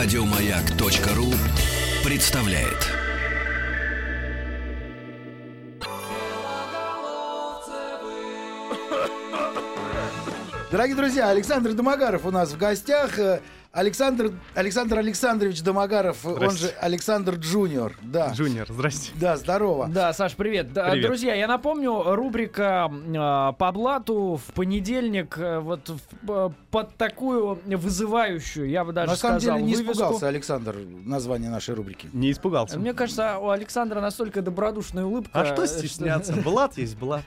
Радиомаяк.ру представляет. Дорогие друзья, Александр Домогаров у нас в гостях. Александр, Александр Александрович Домогаров, он же Александр Junior. Да. Junior, здрасте. Да, здорово. Да, Саш, привет. Привет. Друзья, я напомню, рубрика э, по блату в понедельник э, вот в- э, под такую вызывающую, я бы даже На самом сказал, деле не вывеску. испугался Александр название нашей рубрики. Не испугался. Мне кажется, у Александра настолько добродушная улыбка. А что стесняться? Блат есть блат.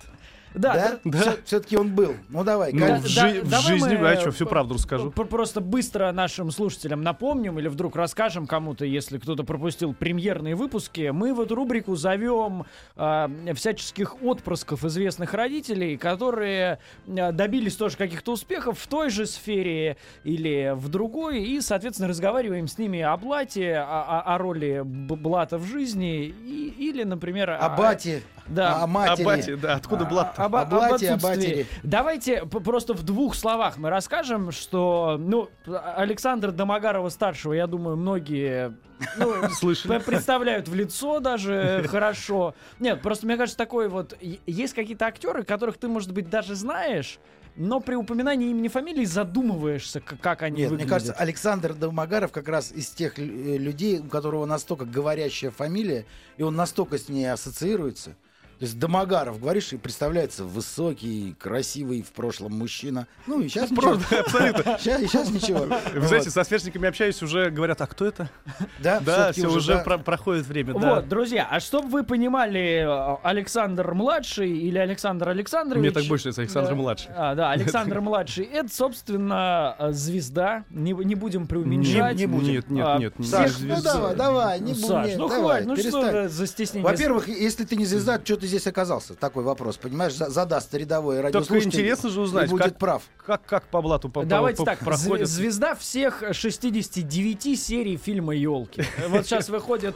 Да, Да? Все-таки он был. Ну давай, Ну, Да, в, Кать. да, жи- в давай жизни, мы, а что, всю п- правду расскажу. Просто быстро нашим слушателям напомним или вдруг расскажем кому-то, если кто-то пропустил премьерные выпуски. Мы в эту рубрику зовем а, всяческих отпрысков известных родителей, которые а, добились тоже каких-то успехов в той же сфере или в другой, и, соответственно, разговариваем с ними о блате, о, о- о роли блата в жизни и- или, например, О бате, Да. о матери. А бате, да, откуда блат об, О об блате, о отсутствии. Давайте просто в двух словах мы расскажем, что, ну, Александра Домогарова старшего, я думаю, многие ну, Слышали? представляют в лицо даже хорошо. Нет, просто мне кажется, такой вот есть какие-то актеры, которых ты, может быть, даже знаешь. Но при упоминании имени фамилии задумываешься, как они Нет, мне выглядят. кажется, Александр Домогаров как раз из тех э, людей, у которого настолько говорящая фамилия, и он настолько с ней ассоциируется. То есть Домогаров, говоришь, и представляется высокий, красивый в прошлом мужчина. Ну и сейчас ничего. Правда, абсолютно. Сейчас, сейчас ничего. Вы знаете, со сверстниками общаюсь, уже говорят, а кто это? Да, Да, все, уже да. про- проходит время, да. Вот, друзья, а чтобы вы понимали, э, Александр младший или Александр Александрович... Мне так больше нравится Александр Да. младший. А, да, Александр младший. Это, собственно, э, звезда. Не, не будем преуменьшать. Не- не будем. Нет, нет, А, нет. не Саш, ну давай, давай, не будем. Саш, ну давай, хватит, ну перестань. что за стеснение? Во-первых, если ты не звезда, что ты здесь оказался? Такой вопрос, понимаешь? За- задаст рядовой Только радиослушатель. интересно же узнать, будет как, прав. как, как по блату по, Давайте по- так, проходит. зв- звезда всех 69 серий фильма «Елки». Вот сейчас выходит,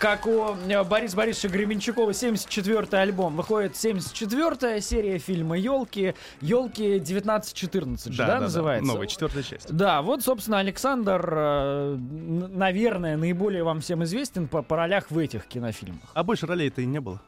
как у э, Бориса Борисовича Гременчукова, 74-й альбом. Выходит 74-я серия фильма «Елки». «Елки 1914» же, да, называется? Новая, четвертая часть. Да, вот, собственно, Александр, э, наверное, наиболее вам всем известен по, по ролях в этих кинофильмах. А больше ролей-то и не было.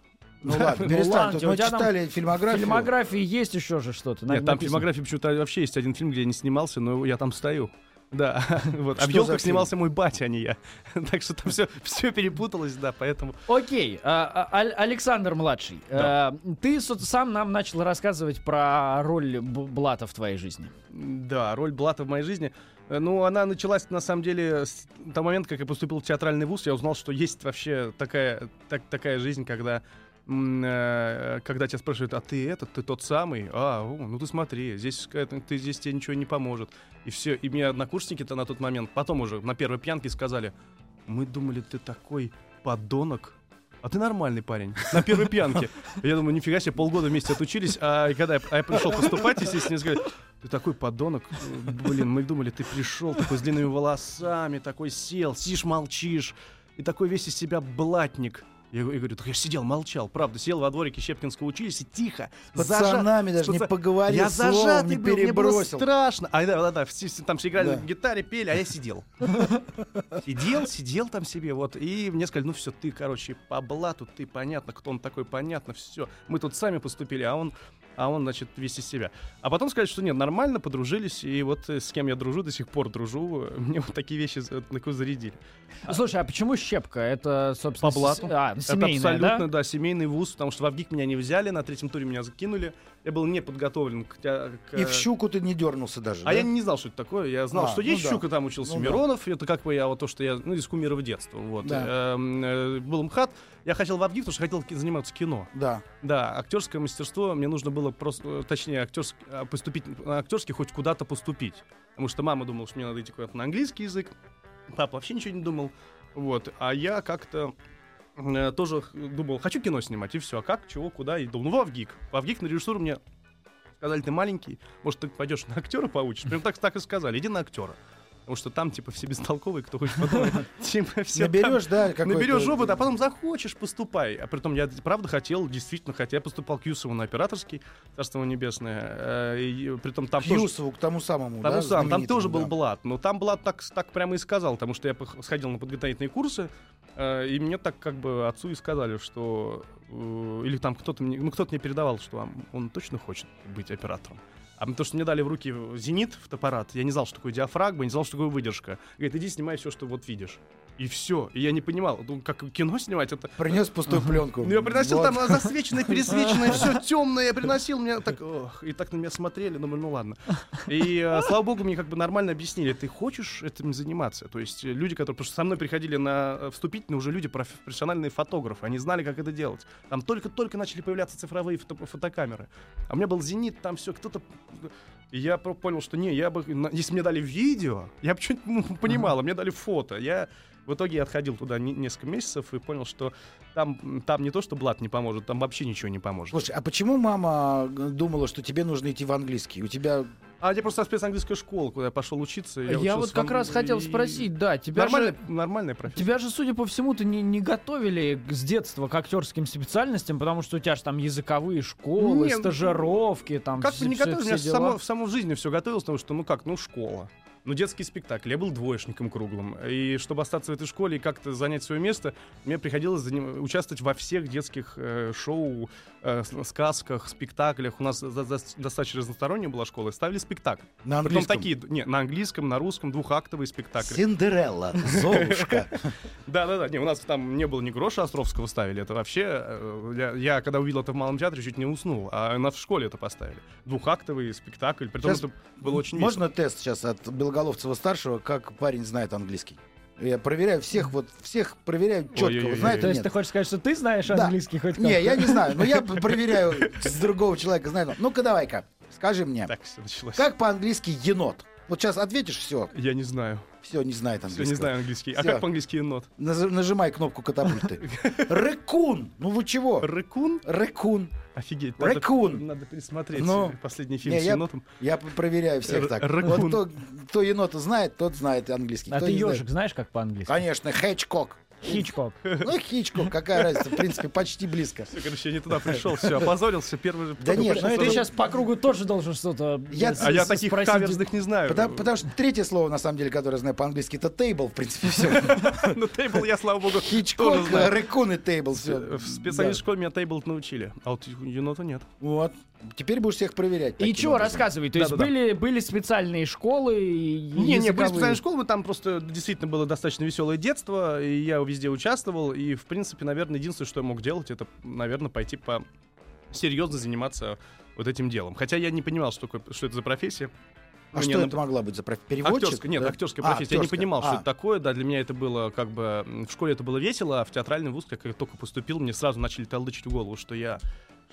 Ну ладно, Ну перестань. ладно, Тут у мы читали фильмографию. фильмографии есть еще же что-то. Нет, там фильмографии почему-то вообще есть один фильм, где я не снимался, но я там стою. Да, вот. А в елках снимался мой батя, а не я. Так что там все, все перепуталось, да, поэтому. Окей, а, а, Александр младший, Да. э, ты со- сам нам начал рассказывать про роль Б- Блата в твоей жизни. Да, роль Блата в моей жизни. э, Ну, она началась, на самом деле, с того момента, как я поступил в театральный вуз, я узнал, что есть вообще такая, так, такая жизнь, когда когда тебя спрашивают, а ты этот, ты тот самый? А, о, ну ты смотри, здесь ты здесь тебе ничего не поможет. И все. И мне однокурсники-то на тот момент, потом уже на первой пьянке сказали, мы думали, ты такой подонок, а ты нормальный парень. На первой пьянке. Я думаю, нифига себе, полгода вместе отучились, а когда я, а я пришел поступать, естественно, сказали, ты такой подонок. Блин, мы думали, ты пришел такой с длинными волосами, такой сел, сидишь, молчишь. И такой весь из себя блатник. Я, говорю, так я ж сидел, молчал, правда, сел во дворике Щепкинского училища, тихо, С зажа- пацанами даже не поговорил, я словом зажатый не был, мне было перебросил. страшно. А, да, да, да, все- все там все играли Да. на гитаре, пели, а я сидел. Сидел, сидел там себе, вот, и мне сказали, ну все, ты, короче, по блату, ты понятно, кто он такой, понятно, все. Мы тут сами поступили, а он, а он, значит, весь из себя. А потом сказали, что нет, нормально, подружились, и вот э, с кем я дружу, до сих пор дружу, э, мне вот такие вещи такое зарядили. Слушай, а почему щепка? Это, собственно, По блату. с- а, Это семейная, абсолютно, да? да? семейный вуз, потому что в Авгик меня не взяли, на третьем туре меня закинули. Я был не подготовлен к... к, И в э, щуку ты не дернулся даже, А да? я не знал, что это такое. Я знал, А, что ну есть да. щука, там учился Ну да. Миронов. Это как бы я вот то, что я, ну, из кумира детства. Вот. Да. Эм, э, был МХАТ. Я хотел в Авгик, потому что хотел заниматься кино. Да. Да, актерское мастерство, мне нужно было просто, э, точнее, актерск, а, поступить на актерский, хоть куда-то поступить. Потому что мама думала, что мне надо идти куда-то на английский язык. Папа вообще ничего не думал. Вот. А я как-то э, тоже думал, хочу кино снимать, и все. А как, чего, куда? И думал, ну, в Авгик. В Авгик на режиссуру мне сказали, ты маленький, может, ты пойдешь на актера поучишь? Прям так, так и сказали, иди на актера. Потому что там, типа, все бестолковые, кто хочет потом. Типа, все Наберешь, да. Наберешь опыт, а потом захочешь, поступай. А притом я правда хотел, действительно, хотя я поступал к Юсову на операторский, царство небесное. э, и притом там тоже... Юсову, к тому самому, Тому да, там тоже был да. блат. Но там блат так, так прямо и сказал, потому что я сходил на подготовительные курсы, э, и мне так как бы отцу и сказали, что... э, или там кто-то мне, ну, кто-то мне передавал, что он точно хочет быть оператором. А то, что мне дали в руки зенит, фотоаппарат, я не знал, что такое диафрагма, не знал, что такое выдержка. Говорит, иди снимай все, что вот видишь. И все. И я не понимал, ну, как кино снимать, это Принес пустую пленку. ну, я приносил Вот. там засвеченное, пересвеченное, все темное, я приносил, меня так, ох, и так на меня смотрели, думаю, ну ладно. И, э, слава богу, мне как бы нормально объяснили, ты хочешь этим заниматься? То есть э, люди, которые, потому что со мной приходили на э, вступительные, уже люди, проф- профессиональные фотографы, они знали, как это делать. Там только-только начали появляться цифровые фото- фотокамеры. А у меня был «Зенит», там все, кто-то... И я понял, что не, я бы, если мне дали видео, я бы что-нибудь понимал, а мне дали фото. Я в итоге я отходил туда не- несколько месяцев и понял, что там, там не то, что блат не поможет, там вообще ничего не поможет. Слушай, а почему мама э, думала, что тебе нужно идти в английский? У тебя А я просто спецанглийская школа, куда я пошел учиться. Я, учился вот как раз хотел спросить, да, тебя Нормальная, же... нормальная профессия. Тебя же, судя по всему-то, не, не готовили с детства к актерским специальностям, потому что у тебя же там языковые школы, Не, стажировки, там Как все, не все- готовил, все меня дела. само, в саму жизнь все готовилось, потому что, ну как, ну школа. Ну, детский спектакль. Я был двоечником круглым. И чтобы остаться в этой школе и как-то занять свое место, мне приходилось заним- участвовать во всех детских э, шоу, э, сказках, спектаклях. У нас за- за- достаточно разносторонняя была школа. и Ставили спектакль. на Притом английском. такие, не, на английском, на русском, двухактовые спектакли. Синдерелла, Золушка. Да-да-да, не, у нас там не было ни гроша Островского ставили, это вообще... э, Я, когда увидел это в Малом театре, чуть не уснул, а нас в школе это поставили. Двухактовый спектакль, притом это было очень. Можно тест сейчас от Белоголовцева-старшего, как парень знает английский? Я проверяю всех, вот всех проверяю четко, вот знает То есть ты хочешь сказать, что ты знаешь Да. английский хоть Не, как-то? я не знаю, но я проверяю с другого человека, знает. он. Ну-ка давай-ка, скажи мне, Так, все началось. как по-английски енот? Вот сейчас ответишь, все, Я не знаю. все, не знает Все, английского. не знаю английский. А Всё. как по-английски енот? Наз- Нажимай кнопку катапульты. Рэкун! Ну вы чего? Рыкун? Рэкун. Офигеть. Надо, Ракун. надо пересмотреть Ну, последний фильм не, с я- енотом. Я проверяю всех так. ракун. Вот кто, кто енота знает, тот знает английский. А Кто ты ежик знаешь, как по-английски? Конечно, Хэтчкок. Хичкок. Ну, Хичкок, какая разница, в принципе, почти близко. Все, короче, я не туда пришел, все, опозорился. Первый. Да нет, пришел ну ты сразу- сейчас по кругу тоже должен что-то Я- э, А я таких спросить. каверзных не знаю. Потому, потому что третье слово, на самом деле, которое я знаю по-английски, это тейбл, в принципе, все. Ну, тейбл я, слава богу, Хичкок, знаю. рэкун и тейбл, все. В специальной школе меня тейбл научили, а вот енота нет. Вот. Теперь будешь всех проверять. И чего, образом. рассказывай, то есть Да-да-да. были, были специальные школы и Не, не, были специальные школы, там просто действительно было достаточно веселое детство, и я везде участвовал, и, в принципе, наверное, единственное, что я мог делать, это, наверное, пойти по серьезно заниматься вот этим делом. Хотя я не понимал, что, такое- что это за профессия. А Мне что на- это могла быть за проф- переводчик? Актерская, нет, Да? актерская А, профессия. Я не актерская. понимал, что А, это такое. Да, для меня это было как бы... В школе это было весело, а в театральный вуз, как я только поступил, мне сразу начали толдычить в голову, что я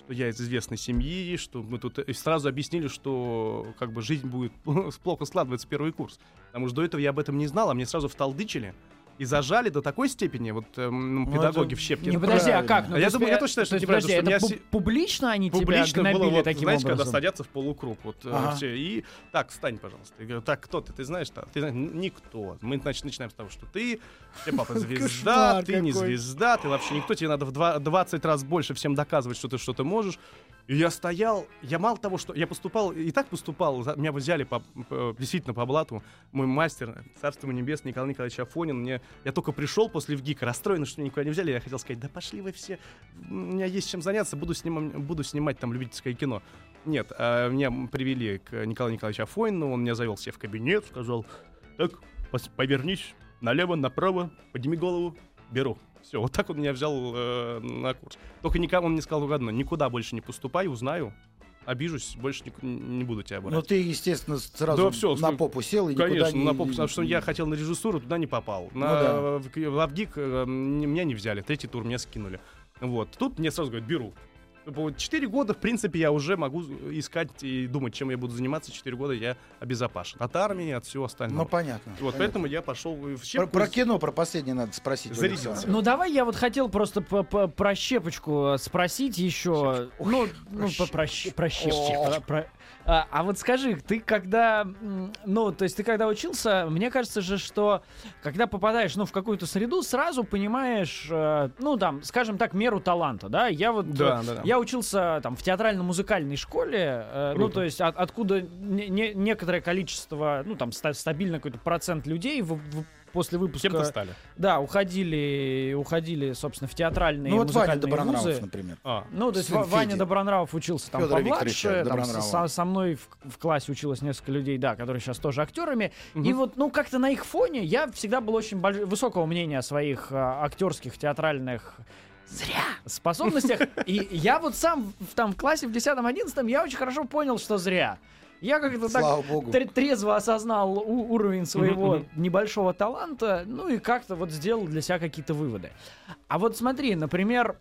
что я из известной семьи, что мы тут... И сразу объяснили, что как бы жизнь будет плохо складываться первый курс. Потому что до этого я об этом не знал, а мне сразу вталдычили и зажали до такой степени, вот эм, Ну, педагоги это в щепке. Не, подожди, а как? Ну, А я думаю, я точно знаю, что подожди, что это меня пу- публично они Публично тебя гнобили было, вот, таким знаете, когда образом? садятся в полукруг, вот э, Ага. все, и так, встань, пожалуйста. Я говорю, так, кто ты, ты знаешь, да? ты знаешь, «Н- никто. Мы, значит, начинаем с того, что ты, тебе папа звезда, ты не звезда, ты вообще никто, тебе надо в два- 20 раз больше всем доказывать, что ты что-то можешь. И я стоял, я мало того, что я поступал, и так поступал, меня взяли по, по- действительно по блату, мой мастер, царство небесное, Николай Николаевич Афонин, мне, я только пришел после ВГИКа, расстроенный, что меня никуда не взяли, я хотел сказать, да пошли вы все, у меня есть чем заняться, буду, снимам- буду снимать там любительское кино. Нет, а, меня привели к Николаю Николаевичу Афонину, он меня завел себе в кабинет, сказал, так, повернись налево, направо, подними голову, беру. Все, вот так он меня взял э, на курс. Только никому он не сказал одно, никуда больше не поступай, узнаю, обижусь, больше ник- не буду тебя брать. Ну ты, естественно, сразу Да, всё, на попу сел и никуда Конечно, не... на поп- потому что я хотел на режиссуру, туда не попал. На, Ну да. в, в Авгик, э, меня не взяли, третий тур меня скинули. Вот. Тут мне сразу говорят, беру. Вот 4 года, в принципе, я уже могу искать и думать, чем я буду заниматься. 4 года я обезопасен. От армии, от всего остального. Ну, понятно. вот, понятно. поэтому я пошел в Про, щепку. про кино, про последнее надо спросить. Зарядился. Ну давай я вот хотел просто про щепочку э, спросить еще. Ну, ну по- про, про щепочку. про- про- А, а вот скажи, ты когда, ну, то есть ты когда учился, мне кажется же, что когда попадаешь, ну, в какую-то среду, сразу понимаешь, э, ну, там, скажем так, меру таланта, да? Я вот, Да, э, да, да. я учился там в театрально-музыкальной школе, э, ну, то есть от- откуда не- не- некоторое количество, ну, там, ста- стабильно какой-то процент людей в- в- после выпуска Кем-то стали. да, уходили, уходили, собственно, в театральные Ну, вот Ваня Добронравов, вузы. например. А, Ну, то есть Сын Ва- Ваня Феди. Добронравов учился там Фёдора помладше, там со, со мной в, в классе училось несколько людей, да, которые сейчас тоже актерами. И Мгм. вот, ну, как-то на их фоне я всегда был очень больш- высокого мнения о своих а, актерских, театральных зря способностях. И я вот сам в, там в классе в 10-11 я очень хорошо понял, что зря. Я как-то так богу. тр- трезво осознал у- уровень своего небольшого таланта, ну и как-то вот сделал для себя какие-то выводы. А вот смотри, например,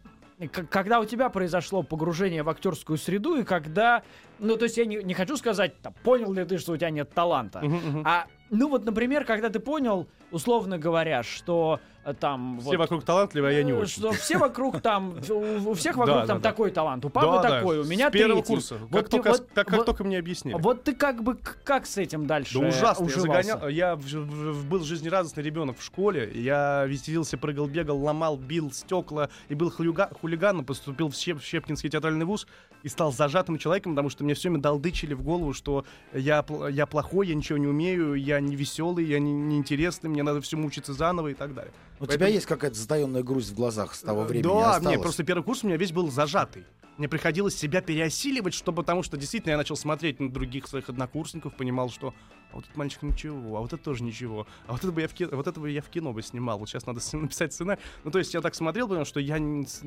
к- когда у тебя произошло погружение в актерскую среду, и когда, ну то есть я не, не хочу сказать, там, понял ли ты, что у тебя нет таланта, мгм, мгм. а, ну вот, например, когда ты понял, условно говоря, что э, там... Все вот, вокруг талантливые, а я не э, очень. Что все вокруг там, у, у всех вокруг Да, там да, да. такой талант, у папы Да, да, такой, у меня с первого третий. курса. Вот Как, ты- только, вот- как, как вот- только мне объяснили. Вот ты как бы как с этим дальше Да ужасно, я загонял. Я в- в- был жизнерадостный ребенок в школе. Я веселился, прыгал, бегал, ломал, бил стекла и был хулига- хулиганом. Поступил в Щеп- Щепкинский театральный вуз и стал зажатым человеком, потому что мне все время долдычили в голову, что я, я плохой, я ничего не умею, я не веселый, я не, неинтересный, мне надо всему учиться заново и так далее. У Поэтому- тебя есть какая-то затаенная грусть в глазах с того времени? Да, осталась? мне просто первый курс у меня весь был зажатый. Мне приходилось себя переосиливать, что потому что действительно я начал смотреть на других своих однокурсников, понимал, что а вот этот мальчик ничего, а вот это тоже ничего, а вот это бы я в кино, вот это бы я в кино бы снимал, вот сейчас надо с- написать сценарий. Ну, то есть я так смотрел, понял, что я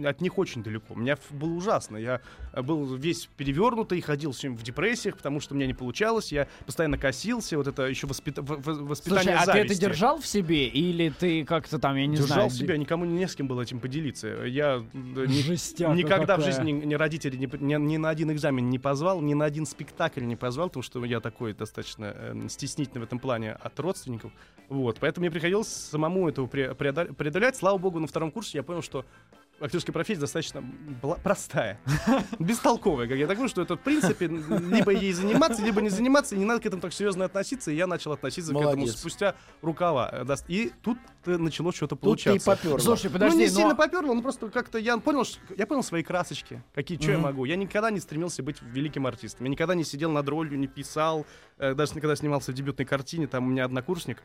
от них очень далеко. У меня было ужасно. Я э, был весь перевернутый, ходил все время в депрессиях, потому что у меня не получалось, я постоянно косился, вот это еще воспита- в- в- воспитание Слушай, а ты это зависти. держал в себе, или ты как-то там, я не Держал знаю... в себя, никому не с кем было этим поделиться. Я э, ни- Жестяка никогда в какая. жизни ни родители ни, ни- ни на один экзамен не позвал, ни на один спектакль не позвал, потому что я такой достаточно э, стеснительный в этом плане от родственников. Вот, поэтому мне приходилось самому этого пре- преодо- преодолять. Слава богу, на втором курсе я понял, что актерская профессия достаточно бла- простая, бестолковая, как я так думаю, что это, в принципе, либо ей заниматься, либо не заниматься, и не надо к этому так серьезно относиться, и я начал относиться к этому Молодец. спустя рукава. э, И тут э, начало что-то Тут ты и получаться. попёрло. Слушай, подожди, ну, не но- сильно поперло, но просто как-то я понял, что, я понял свои красочки, какие, что я Мгм. могу. Я никогда не стремился быть великим артистом. Я никогда не сидел над ролью, не писал. Э, даже когда снимался в дебютной картине, там у меня однокурсник,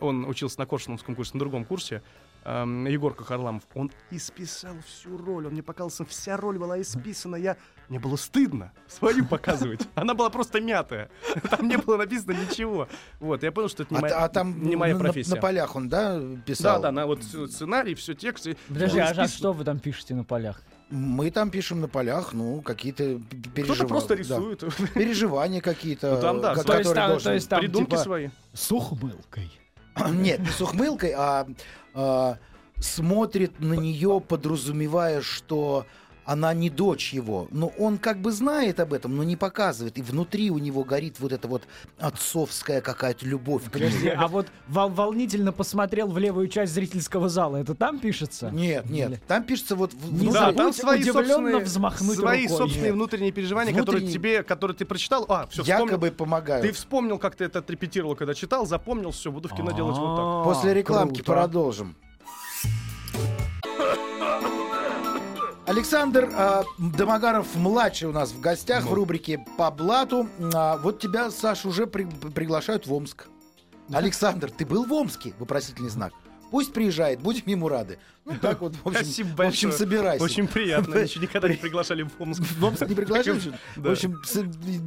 он учился на Коршуновском курсе, на другом курсе, эм, Егорка Харламов. Он исписал всю роль, он мне показался, вся роль была исписана. Я... Мне было стыдно свою показывать. Она была просто мятая. Там не было написано ничего. Вот, я понял, что это не А, моя, а там не моя на- профессия. На, полях он, да, Да, писал? да, на вот сценарий, все текст. и Подожди, а, а что вы там пишете на полях? Мы там пишем на полях, ну, какие-то п- Кто-то переживания. просто да. рисует. Переживания какие-то. Ну, там, да, ко- то есть которые там- должен- то есть там, Придумки типа, свои. С ухмылкой. Нет, не с ухмылкой, а, а, смотрит на нее, подразумевая, что она не дочь его. Но он как бы знает об этом, но не показывает. И внутри у него горит вот эта вот отцовская какая-то любовь. Подожди, а вот вол- волнительно посмотрел в левую часть зрительского зала. Это там пишется? Нет, нет. Там пишется вот... Не. Да, там свои собственные, взмахнуть свои рукой. собственные Нет. внутренние переживания, которые Внутренние- тебе, которые ты прочитал. А, все, вспомнил. Якобы помогают. Ты вспомнил, как ты это отрепетировал, когда читал, запомнил, все, буду в кино делать вот так. А, После рекламки круто. продолжим. Александр а, Домогаров младший у нас в гостях в рубрике по блату. А, вот тебя, Саш, уже при- приглашают в Омск. Александр, ты был в Омске? Вопросительный знак. Пусть приезжает, будем ему рады. Ну так вот, в общем, Спасибо в общем большое. собирайся. Очень приятно. Меня еще никогда не приглашали в Омск. В Омск не приглашали? Да. В общем,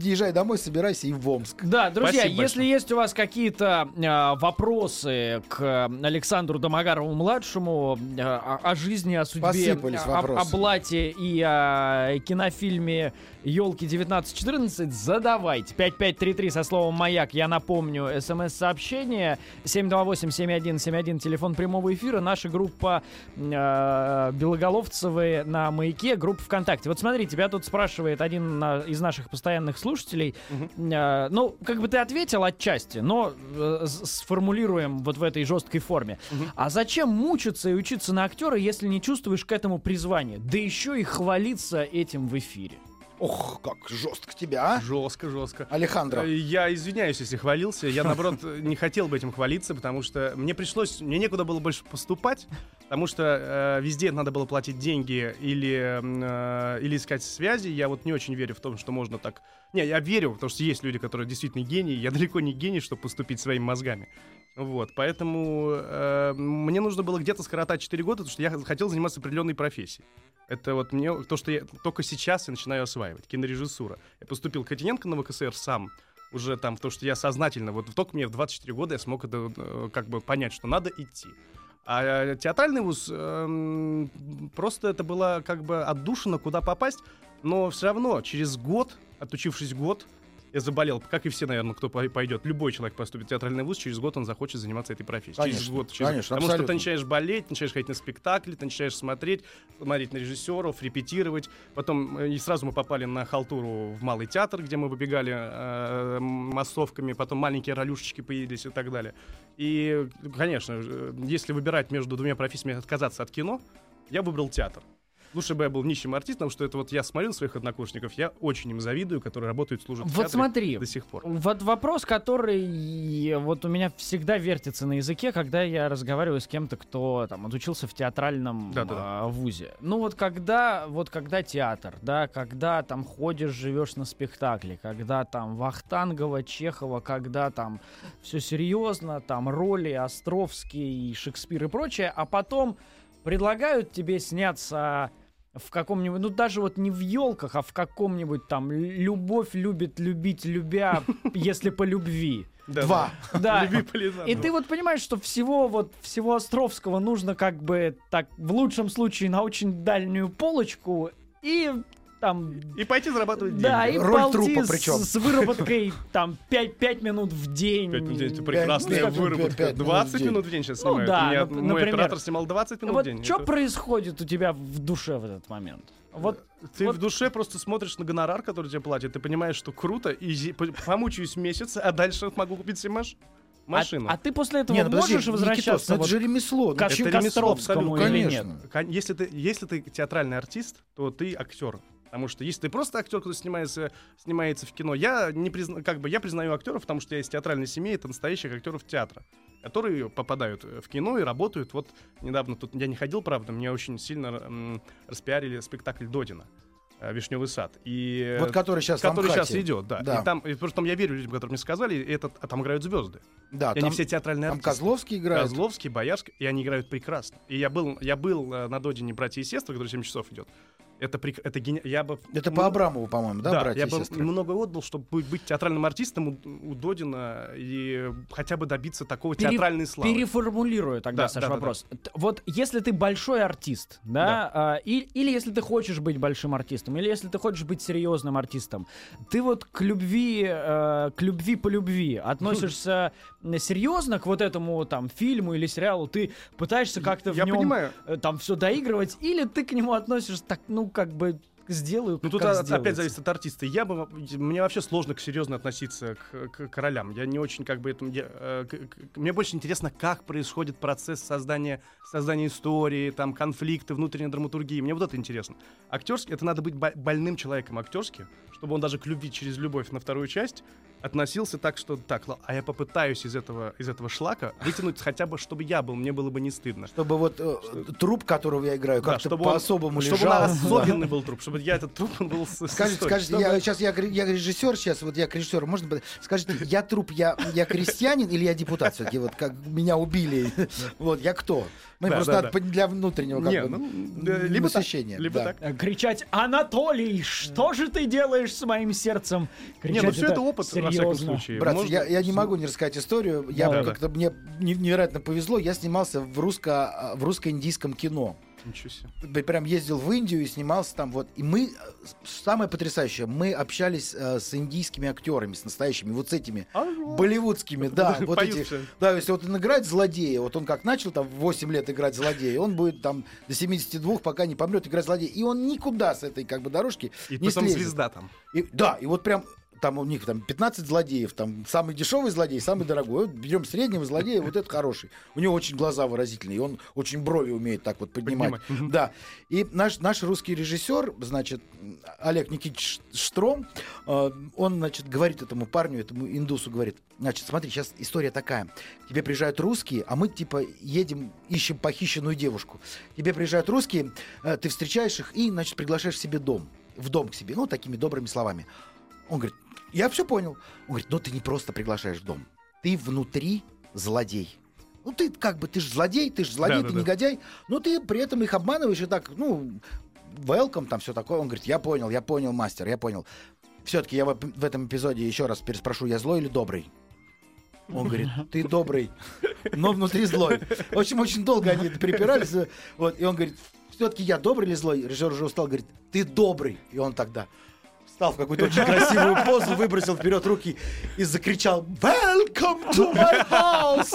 езжай домой, собирайся и в Омск. Да, друзья, Спасибо если большое. есть у вас какие-то а, вопросы к а, Александру Домогарову младшему а, о, о жизни, о судьбе, о, о. Блате и о кинофильме Елки 1914, задавайте. 5533 со словом маяк. Я напомню, смс-сообщение 728-7171, телефон прямого эфира. Наша группа э, Белоголовцевы на маяке, группа ВКонтакте. Вот смотри, тебя тут спрашивает один на- из наших постоянных слушателей. Э, ну, как бы ты ответил отчасти, но э, сформулируем вот в этой жесткой форме. А зачем мучиться и учиться на актера, если не чувствуешь к этому призвания? Да еще и хвалиться этим в эфире. Ох, как жестко тебя, а? Жестко, жестко. Алехандро. Э, Я извиняюсь, если хвалился. Я, наоборот, не хотел бы этим хвалиться, потому что мне пришлось... Мне некуда было больше поступать, потому что э, везде надо было платить деньги или, э, или искать связи. Я вот не очень верю в том, что можно так... Не, я верю, потому что есть люди, которые действительно гении. Я далеко не гений, чтобы поступить своими мозгами. Вот, поэтому э, мне нужно было где-то скоротать 4 года, потому что я хотел заниматься определенной профессией. Это вот мне то, что я только сейчас я начинаю осваивать. Кинорежиссура. Я поступил к Котененко на ВКСР сам уже там, то, что я сознательно, вот только мне в 24 года я смог это э, как бы понять, что надо идти. А э, театральный вуз, эм, просто это была как бы отдушина, куда попасть, но все равно через год, отучившись год, я заболел, как и все, наверное, кто пой- пойдет. Любой человек поступит в театральный вуз, через год он захочет заниматься этой профессией. через Конечно, год. Через... конечно, Потому что ты абсолютно. начинаешь болеть, начинаешь ходить на спектакли, ты начинаешь смотреть, смотреть на режиссеров, репетировать. Потом э, и сразу мы попали на халтуру в Малый театр, где мы выбегали э, массовками, потом маленькие ролюшечки появились и так далее. И, конечно, же, если выбирать между двумя профессиями отказаться от кино, я выбрал театр. Лучше бы я был нищим артистом, что это вот я смотрел своих однокурсников, я очень им завидую, которые работают, служат в Вот театре смотри, до сих пор. Вот вопрос, который вот у меня всегда вертится на языке, когда я разговариваю с кем-то, кто там отучился в театральном Да-да-да. а, вузе. Ну вот когда, вот когда театр, да, когда там ходишь, живешь на спектакле, когда там Вахтангова, Чехова, когда там все серьезно, там роли Островский, Шекспир и прочее, а потом предлагают тебе сняться в каком-нибудь, ну даже вот не в елках, а в каком-нибудь там «Любовь любит любить, любя, если по любви». Два. Да. И ты вот понимаешь, что всего вот всего Островского нужно как бы так в лучшем случае на очень дальнюю полочку и там И пойти зарабатывать деньги. да, и Роль полти трупа причем. с выработкой там 5, 5 минут в день. Пять минут в день, это прекрасная пять- выработка. пять минут в 20 день. минут в день сейчас Ну снимают. да, У меня нап- мой например. оператор снимал 20 минут Вот в день. что Это- происходит у тебя в душе в этот момент? Вот Ты вот- в душе просто смотришь на гонорар, который тебе платят, ты понимаешь, что круто, и помучаюсь месяц, а дальше могу купить себе маш- а, машину. а ты после этого Не, ну подожди, можешь Никитос, возвращаться ну это вот же ремесло. Ну, к Это ремесло, абсолютно. или Конечно. нет? Кон- Если ты, если ты театральный артист, то ты актер. Потому что если ты просто актер, который снимается, снимается в кино, я не призна, как бы я признаю актеров, потому что я из театральной семьи, это настоящих актеров театра, которые попадают в кино и работают. Вот недавно тут я не ходил, правда, мне очень сильно м, распиарили спектакль Додина. э, Вишневый сад. И Вот который сейчас который сейчас идет, да. Да. И там, и притом я верю людям, которые мне сказали, и это, а там играют звезды. Да, и они там, все театральные там артисты. Козловский играет. Козловский, Боярский, и они играют прекрасно. И я был, я был э, на Додине «Братья и сестры», который 7 часов идет. Это, прек- это гени... Я бы... Это по Абрамову, по-моему, да, братья я и бы сестры? много отдал, чтобы быть- театральным артистом у, у Додина и хотя бы добиться такого Пере- театральной славы. Переформулирую тогда, Да, Саш, да, да, вопрос. Т- Вот если ты большой артист, да, а, и- или если ты хочешь быть большим артистом, или если ты хочешь быть серьезным артистом, ты вот к любви, э, к любви по любви относишься серьезно к вот этому там фильму или сериалу, ты пытаешься как-то в Я нем понимаю. э, там все доигрывать, или ты к нему относишься так, ну как бы сделаю, Ну тут а- опять зависит от артиста. Я бы, мне вообще сложно к серьезно относиться к, к королям. Я не очень как бы этому. я, э, к- к- мне больше интересно, как происходит процесс создания, создания истории, там конфликты, внутренней драматургии. Мне вот это интересно. Актерский, это надо быть бо- больным человеком актерски, чтобы он даже к любви через любовь на вторую часть относился так, что так, а я попытаюсь из этого, из этого шлака вытянуть хотя бы, чтобы я был, мне было бы не стыдно. Чтобы вот э, труп, которого я играю, Да, как-то чтобы он- по-особому чтобы лежал. он особенный был труп, чтобы я этот труп он был Скажите, скажите, я, сейчас я, я режиссер, сейчас вот я к режиссеру, можно? Скажите, я труп, я, я крестьянин или я депутат все-таки? Вот как меня убили. Вот, я кто? Мы Да, просто да, надо для внутреннего как Не, бы, ну, да, либо так, насыщения. либо да. так. Э, Кричать «Анатолий, что же ты делаешь с моим сердцем?» Не, Кричать ну все это опыт, во всяком серьезно. случае. Братцы, Может- я, я не могу не рассказать историю. Я Да, да. как-то мне не- невероятно повезло. Я снимался в русско в русско-индийском кино. Ничего себе. Прям ездил в Индию и снимался там. Вот. И мы, э, самое потрясающее, мы общались э, с индийскими актерами, с настоящими, вот с этими болливудскими, да. Вот Поют эти, да, если вот он играет злодея, вот он как начал там в 8 лет играть злодея, он будет там до 72, пока не помрет, играть злодея. И он никуда с этой как бы дорожки И не потом слезет. звезда там. И- да, и вот прям там у них там 15 злодеев, там самый дешевый злодей, самый дорогой. Вот берем среднего злодея, вот это хороший. У него очень глаза выразительные, он очень брови умеет так вот поднимать. Поднимать. Да. И наш, наш русский режиссер, значит, Олег Никитич Штром, э, он, значит, говорит этому парню, этому индусу, говорит, значит, смотри, сейчас история такая. К тебе приезжают русские, а мы, типа, едем, ищем похищенную девушку. К тебе приезжают русские, э, ты встречаешь их и, значит, приглашаешь себе дом. В дом к себе, ну, такими добрыми словами. Он говорит, я все понял. Он говорит, но ты не просто приглашаешь в дом. Ты внутри злодей. Ну, ты как бы, ты же злодей, ты же злодей, ты Да-да-да. негодяй, но ты при этом их обманываешь и так, ну, welcome, там все такое. Он говорит, я понял, я понял, мастер, я понял. Все-таки я в, в этом эпизоде еще раз переспрошу, я злой или добрый? Он говорит, ты добрый, но внутри злой. В общем, очень долго они припирались. Вот, и он говорит, все-таки я добрый или злой? Режиссер уже устал, говорит, ты добрый. И он тогда встал в какую-то очень красивую позу, выбросил вперед руки и закричал «Welcome to my house!»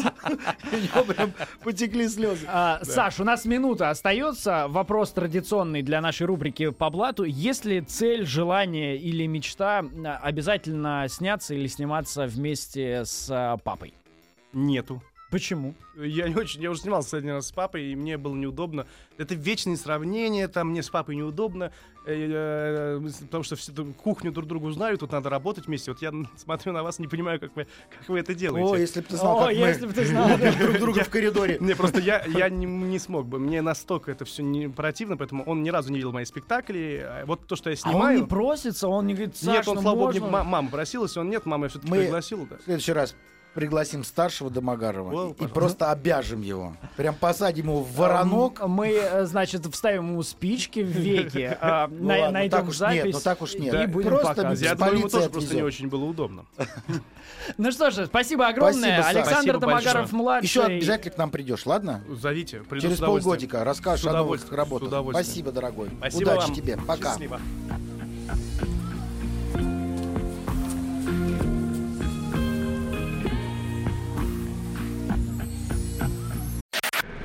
И У него прям потекли слезы. А, Саш, у нас минута остается. Вопрос традиционный для нашей рубрики по блату. Есть ли цель, желание или мечта а, обязательно сняться или сниматься вместе с а, папой? Нету. Почему? Я не очень, я уже снимался один раз с папой, и мне было неудобно. Это вечные сравнения, там мне с папой неудобно, потому что все кухню друг другу знают, тут надо работать вместе. Вот я смотрю на вас, не понимаю, как вы, как вы это делаете. О, если бы ты знал, О, как если мы бы ты знал. друг друга в коридоре. Не, просто я, я не, не смог бы. Мне настолько это все не противно, поэтому он ни разу не видел мои спектакли. А Вот то, что я А он снимаю. не просится, он не говорит, Саш, нет, он, ну слава богу, можно?» ма- мама просилась, он нет, мама я все-таки Мы- пригласил. Да. В следующий раз пригласим старшего Домогарова О, и- просто обяжем его. Прям посадим его в воронок. М, Мы, э, значит, вставим ему спички в веки, а, Ну найдем так уж нет, запись ну так уж нет. и будем просто. Я думаю, ему тоже просто не очень было удобно. Ну что же, спасибо огромное. Александр. Домогаров-младший. Еще обязательно к нам придешь, ладно? Зовите, Через полгодика расскажешь о новых работах. Спасибо, дорогой. Удачи тебе. Пока. Счастливо.